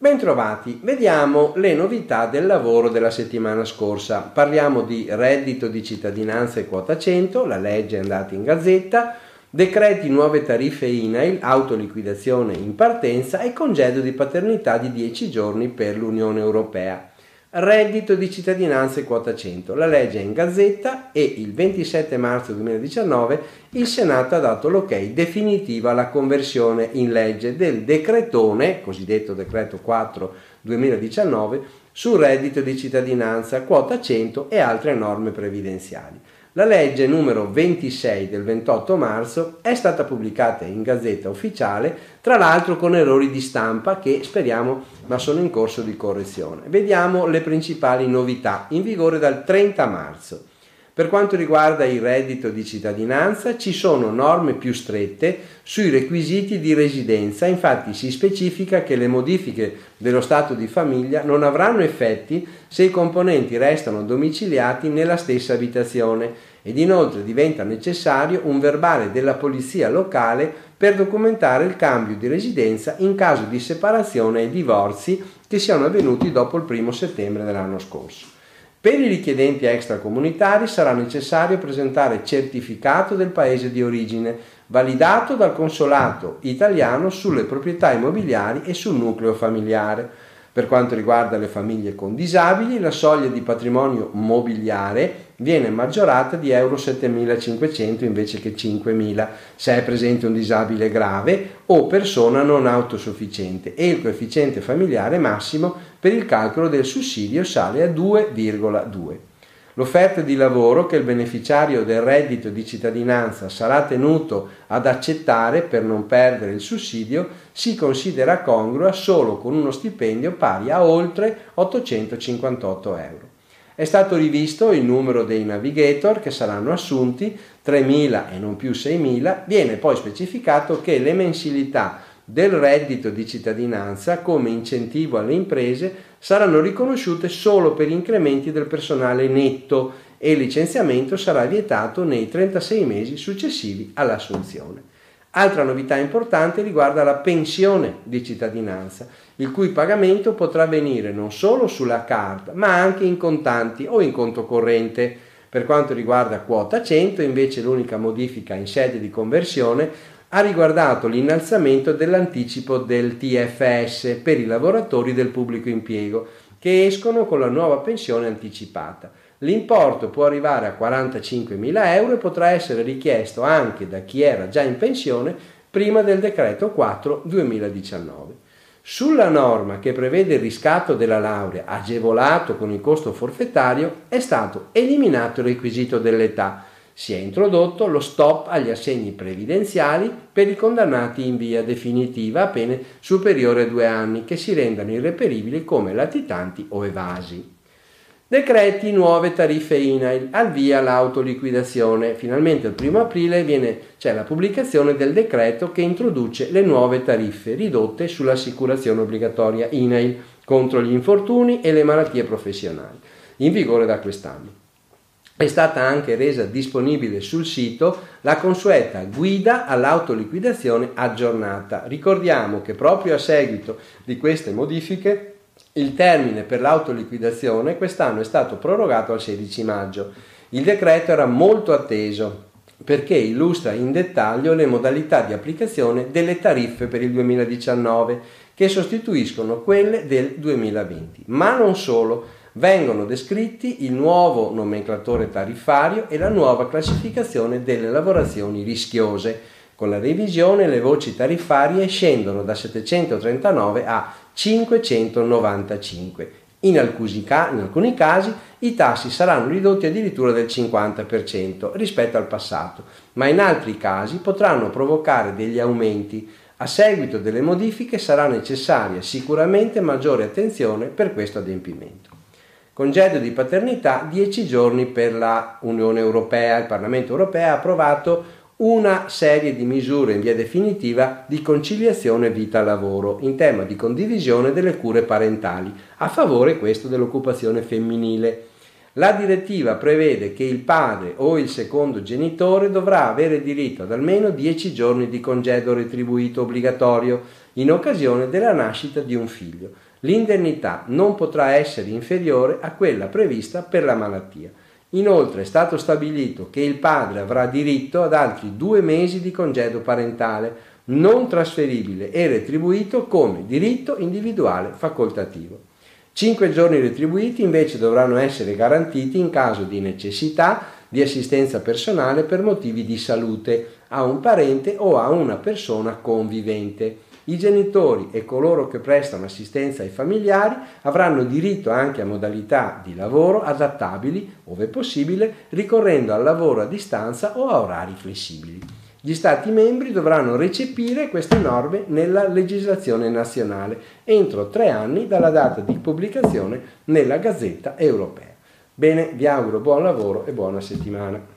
Bentrovati, vediamo le novità del lavoro della settimana scorsa. Parliamo di reddito di cittadinanza e quota 100, la legge è andata in gazzetta, decreti nuove tariffe INAIL, autoliquidazione in partenza e congedo di paternità di 10 giorni per l'Unione Europea. Reddito di cittadinanza e quota 100. La legge è in gazzetta e il 27 marzo 2019 il Senato ha dato l'ok definitiva alla conversione in legge del decretone, cosiddetto decreto 4 2019, sul reddito di cittadinanza, quota 100 e altre norme previdenziali. La legge numero 26 del 28 marzo è stata pubblicata in Gazzetta Ufficiale, tra l'altro con errori di stampa che speriamo ma sono in corso di correzione. Vediamo le principali novità in vigore dal 30 marzo. Per quanto riguarda il reddito di cittadinanza ci sono norme più strette sui requisiti di residenza, infatti si specifica che le modifiche dello stato di famiglia non avranno effetti se i componenti restano domiciliati nella stessa abitazione ed inoltre diventa necessario un verbale della polizia locale per documentare il cambio di residenza in caso di separazione e divorzi che siano avvenuti dopo il 1 settembre dell'anno scorso. Per i richiedenti extracomunitari sarà necessario presentare certificato del paese di origine, validato dal consolato italiano sulle proprietà immobiliari e sul nucleo familiare. Per quanto riguarda le famiglie con disabili, la soglia di patrimonio mobiliare viene maggiorata di euro 7.500 invece che 5.000 se è presente un disabile grave o persona non autosufficiente e il coefficiente familiare massimo per il calcolo del sussidio sale a 2,2. L'offerta di lavoro che il beneficiario del reddito di cittadinanza sarà tenuto ad accettare per non perdere il sussidio si considera congrua solo con uno stipendio pari a oltre 858 euro. È stato rivisto il numero dei navigator che saranno assunti, 3.000 e non più 6.000, viene poi specificato che le mensilità del reddito di cittadinanza come incentivo alle imprese saranno riconosciute solo per incrementi del personale netto e il licenziamento sarà vietato nei 36 mesi successivi all'assunzione. Altra novità importante riguarda la pensione di cittadinanza, il cui pagamento potrà avvenire non solo sulla carta, ma anche in contanti o in conto corrente. Per quanto riguarda quota 100, invece l'unica modifica in sede di conversione ha riguardato l'innalzamento dell'anticipo del TFS per i lavoratori del pubblico impiego che escono con la nuova pensione anticipata. L'importo può arrivare a 45.000 euro e potrà essere richiesto anche da chi era già in pensione prima del decreto 4 2019. Sulla norma che prevede il riscatto della laurea agevolato con il costo forfettario è stato eliminato il requisito dell'età. Si è introdotto lo stop agli assegni previdenziali per i condannati in via definitiva a pene superiori a due anni che si rendano irreperibili come latitanti o evasi. Decreti nuove tariffe INAIL, al via l'autoliquidazione. Finalmente il primo aprile viene, c'è la pubblicazione del decreto che introduce le nuove tariffe ridotte sull'assicurazione obbligatoria INAIL contro gli infortuni e le malattie professionali, in vigore da quest'anno. È stata anche resa disponibile sul sito la consueta guida all'autoliquidazione aggiornata. Ricordiamo che proprio a seguito di queste modifiche il termine per l'autoliquidazione quest'anno è stato prorogato al 16 maggio. Il decreto era molto atteso perché illustra in dettaglio le modalità di applicazione delle tariffe per il 2019 che sostituiscono quelle del 2020. Ma non solo, vengono descritti il nuovo nomenclatore tariffario e la nuova classificazione delle lavorazioni rischiose. Con la revisione le voci tariffarie scendono da 739 a 595. In alcuni, in alcuni casi i tassi saranno ridotti addirittura del 50% rispetto al passato, ma in altri casi potranno provocare degli aumenti. A seguito delle modifiche sarà necessaria sicuramente maggiore attenzione per questo adempimento. Congedo di paternità 10 giorni per la Unione Europea. Il Parlamento Europeo ha approvato una serie di misure in via definitiva di conciliazione vita-lavoro in tema di condivisione delle cure parentali, a favore questo dell'occupazione femminile. La direttiva prevede che il padre o il secondo genitore dovrà avere diritto ad almeno 10 giorni di congedo retribuito obbligatorio in occasione della nascita di un figlio. L'indennità non potrà essere inferiore a quella prevista per la malattia. Inoltre è stato stabilito che il padre avrà diritto ad altri due mesi di congedo parentale non trasferibile e retribuito come diritto individuale facoltativo. Cinque giorni retribuiti invece dovranno essere garantiti in caso di necessità di assistenza personale per motivi di salute a un parente o a una persona convivente. I genitori e coloro che prestano assistenza ai familiari avranno diritto anche a modalità di lavoro adattabili, ove possibile, ricorrendo al lavoro a distanza o a orari flessibili. Gli Stati membri dovranno recepire queste norme nella legislazione nazionale entro tre anni dalla data di pubblicazione nella Gazzetta europea. Bene, vi auguro buon lavoro e buona settimana.